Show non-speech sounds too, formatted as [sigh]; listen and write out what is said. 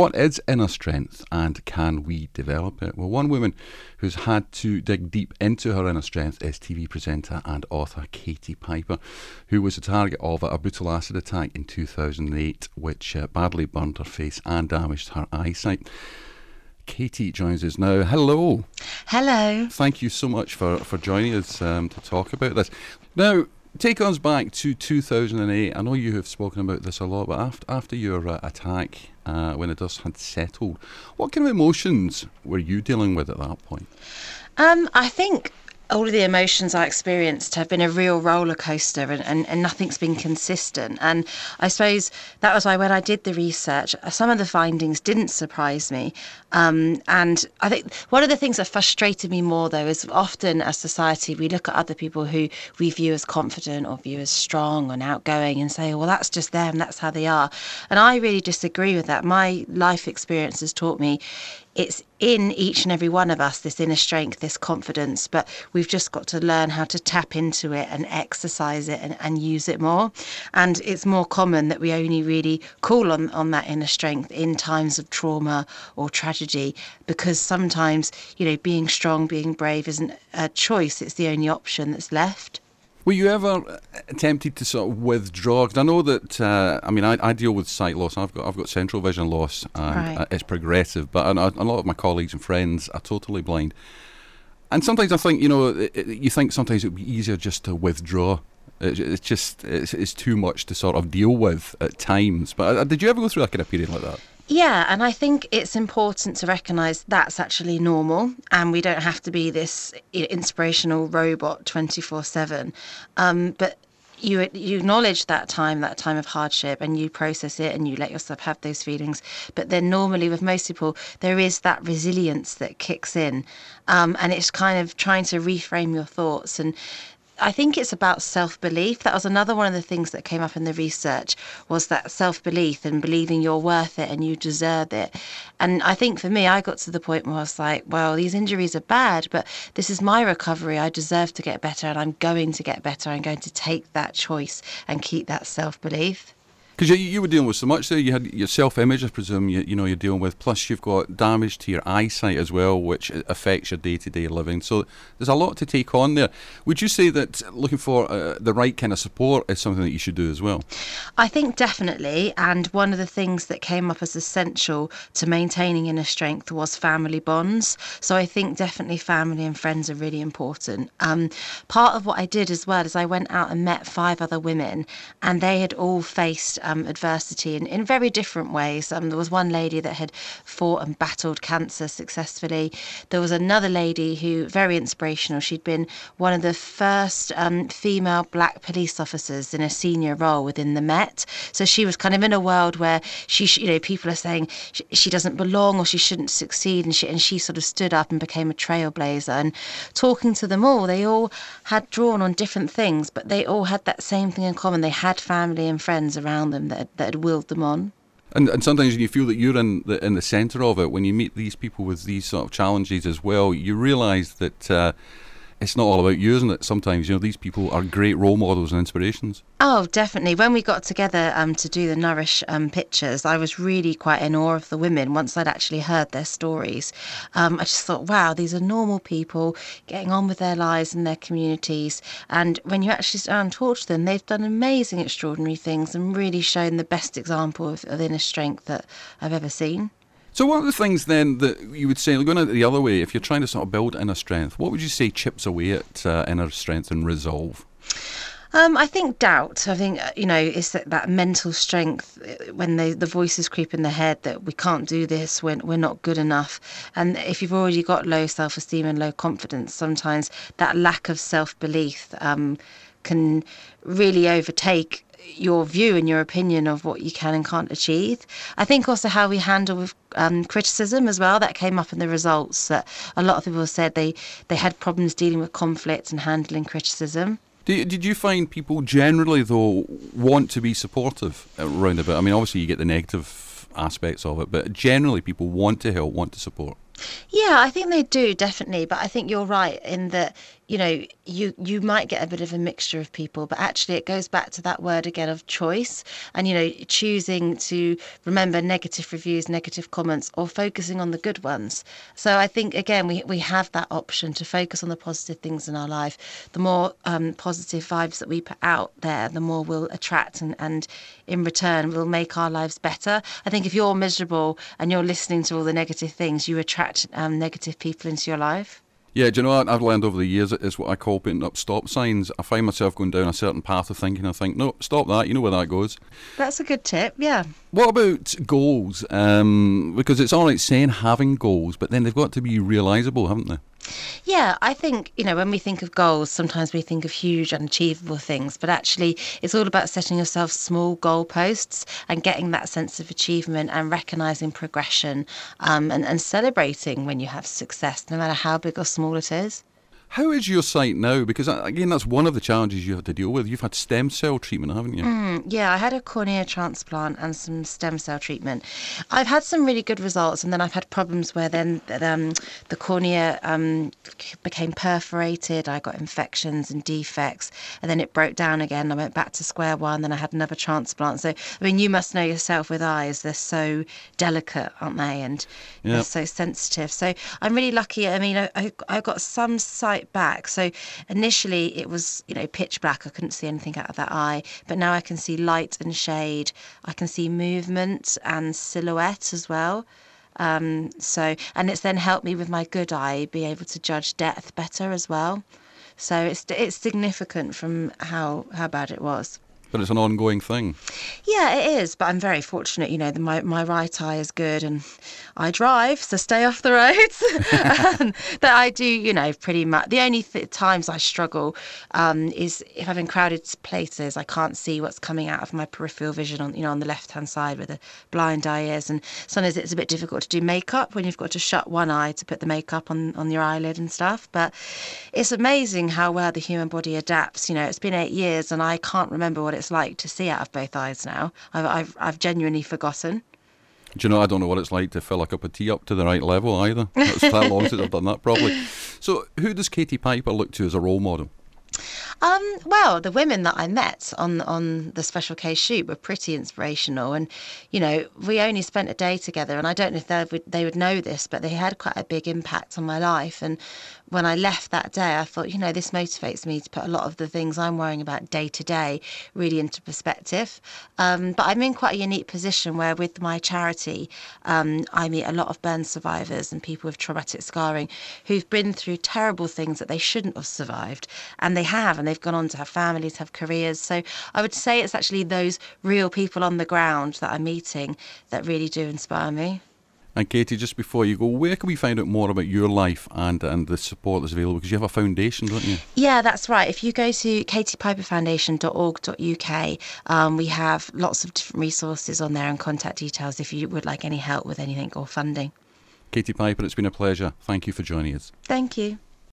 What is inner strength and can we develop it? Well, one woman who's had to dig deep into her inner strength is TV presenter and author Katie Piper, who was the target of a brutal acid attack in 2008, which uh, badly burned her face and damaged her eyesight. Katie joins us now. Hello. Hello. Thank you so much for, for joining us um, to talk about this. Now, take us back to 2008. I know you have spoken about this a lot, but after, after your uh, attack, uh, when the dust had settled, what kind of emotions were you dealing with at that point? Um, I think all of the emotions I experienced have been a real roller coaster and, and, and nothing's been consistent. And I suppose that was why when I did the research, some of the findings didn't surprise me. Um, and I think one of the things that frustrated me more, though, is often as society we look at other people who we view as confident or view as strong and outgoing and say, well, that's just them, that's how they are. And I really disagree with that. My life experience has taught me it's in each and every one of us, this inner strength, this confidence, but we've just got to learn how to tap into it and exercise it and, and use it more. And it's more common that we only really call on, on that inner strength in times of trauma or tragedy because sometimes, you know, being strong, being brave isn't a choice, it's the only option that's left. Were you ever tempted to sort of withdraw? Because I know that uh, I mean I, I, deal with sight loss. I've got I've got central vision loss, and right. Uh, it's progressive. But a, a, lot of my colleagues and friends are totally blind. And sometimes I think you know it, it, you think sometimes it would be easier just to withdraw. It, it's just it's, it's, too much to sort of deal with at times. But uh, did you ever go through that kind of period like that? Yeah, and I think it's important to recognise that's actually normal, and we don't have to be this inspirational robot twenty four seven. Um, but you you acknowledge that time, that time of hardship, and you process it, and you let yourself have those feelings. But then normally, with most people, there is that resilience that kicks in, um, and it's kind of trying to reframe your thoughts and I think it's about self belief. That was another one of the things that came up in the research was that self belief and believing you're worth it and you deserve it. And I think for me, I got to the point where I was like, well, these injuries are bad, but this is my recovery. I deserve to get better and I'm going to get better. I'm going to take that choice and keep that self belief. Because you, you were dealing with so much there. You had your self-image, I presume. You, you know you're dealing with. Plus, you've got damage to your eyesight as well, which affects your day-to-day living. So there's a lot to take on there. Would you say that looking for uh, the right kind of support is something that you should do as well? I think definitely. And one of the things that came up as essential to maintaining inner strength was family bonds. So I think definitely family and friends are really important. Um, part of what I did as well is I went out and met five other women, and they had all faced um, adversity in, in very different ways. Um, there was one lady that had fought and battled cancer successfully. There was another lady who, very inspirational, she'd been one of the first um, female black police officers in a senior role within the Met. So she was kind of in a world where she, you know, people are saying she, she doesn't belong or she shouldn't succeed, and she and she sort of stood up and became a trailblazer. And talking to them all, they all had drawn on different things, but they all had that same thing in common. They had family and friends around them them that, that had willed them on. And, and sometimes you feel that you're in the in the centre of it when you meet these people with these sort of challenges as well. You realise that uh, it's not all about you, isn't it? Sometimes, you know, these people are great role models and inspirations. Oh, definitely. When we got together um, to do the Nourish um, pictures, I was really quite in awe of the women once I'd actually heard their stories. Um, I just thought, wow, these are normal people getting on with their lives and their communities. And when you actually stand and talk to them, they've done amazing, extraordinary things and really shown the best example of, of inner strength that I've ever seen. So, what are the things then that you would say, going the other way, if you're trying to sort of build inner strength, what would you say chips away at uh, inner strength and resolve? Um, I think doubt. I think uh, you know it's that, that mental strength uh, when the the voices creep in the head that we can't do this, we're we're not good enough. And if you've already got low self esteem and low confidence, sometimes that lack of self belief um, can really overtake your view and your opinion of what you can and can't achieve. I think also how we handle with um, criticism as well. That came up in the results that a lot of people said they they had problems dealing with conflict and handling criticism. Did, did you find people generally though want to be supportive around about? I mean, obviously you get the negative aspects of it, but generally people want to help, want to support. Yeah, I think they do definitely, but I think you're right in that you know, you you might get a bit of a mixture of people, but actually it goes back to that word again of choice and you know, choosing to remember negative reviews, negative comments, or focusing on the good ones. So I think again we we have that option to focus on the positive things in our life. The more um, positive vibes that we put out there, the more we'll attract and, and in return we'll make our lives better. I think if you're miserable and you're listening to all the negative things, you attract um, negative people into your life. Yeah, do you know what I've learned over the years is what I call putting up stop signs. I find myself going down a certain path of thinking. I think, no, stop that. You know where that goes. That's a good tip. Yeah. What about goals? Um, because it's all right saying having goals, but then they've got to be realisable, haven't they? Yeah, I think, you know, when we think of goals, sometimes we think of huge, unachievable things, but actually it's all about setting yourself small goalposts and getting that sense of achievement and recognizing progression um, and, and celebrating when you have success, no matter how big or small it is. How is your sight now? Because uh, again, that's one of the challenges you have to deal with. You've had stem cell treatment, haven't you? Mm, yeah, I had a cornea transplant and some stem cell treatment. I've had some really good results, and then I've had problems where then um, the cornea um, became perforated. I got infections and defects, and then it broke down again. I went back to square one. Then I had another transplant. So, I mean, you must know yourself with eyes; they're so delicate, aren't they? And yep. they're so sensitive. So I'm really lucky. I mean, I, I got some sight back. So initially it was, you know, pitch black. I couldn't see anything out of that eye, but now I can see light and shade. I can see movement and silhouette as well. Um, so, and it's then helped me with my good eye be able to judge depth better as well. So it's it's significant from how how bad it was. But it's an ongoing thing. Yeah, it is. But I'm very fortunate. You know, the, my my right eye is good, and I drive, so stay off the roads. [laughs] um, that I do, you know, pretty much. The only th- times I struggle um, is if I'm in crowded places. I can't see what's coming out of my peripheral vision on, you know, on the left hand side where the blind eye is, and sometimes it's a bit difficult to do makeup when you've got to shut one eye to put the makeup on on your eyelid and stuff. But it's amazing how well the human body adapts. You know, it's been eight years, and I can't remember what it's like to see out of both eyes now. I've, I've, I've genuinely forgotten. Do you know, I don't know what it's like to fill a cup of tea up to the right level either. It's that [laughs] long since I've done that, probably. So, who does Katie Piper look to as a role model? Um, well, the women that I met on on the Special K's shoot were pretty inspirational, and you know, we only spent a day together, and I don't know if they would they would know this, but they had quite a big impact on my life. And when I left that day, I thought, you know, this motivates me to put a lot of the things I'm worrying about day to day really into perspective. Um, but I'm in quite a unique position where, with my charity, um, I meet a lot of burn survivors and people with traumatic scarring who've been through terrible things that they shouldn't have survived, and they have, and they've gone on to have families, have careers. So I would say it's actually those real people on the ground that I'm meeting that really do inspire me. And Katie, just before you go, where can we find out more about your life and, and the support that's available? Because you have a foundation, don't you? Yeah, that's right. If you go to katiepiperfoundation.org.uk, um, we have lots of different resources on there and contact details if you would like any help with anything or funding. Katie Piper, it's been a pleasure. Thank you for joining us. Thank you.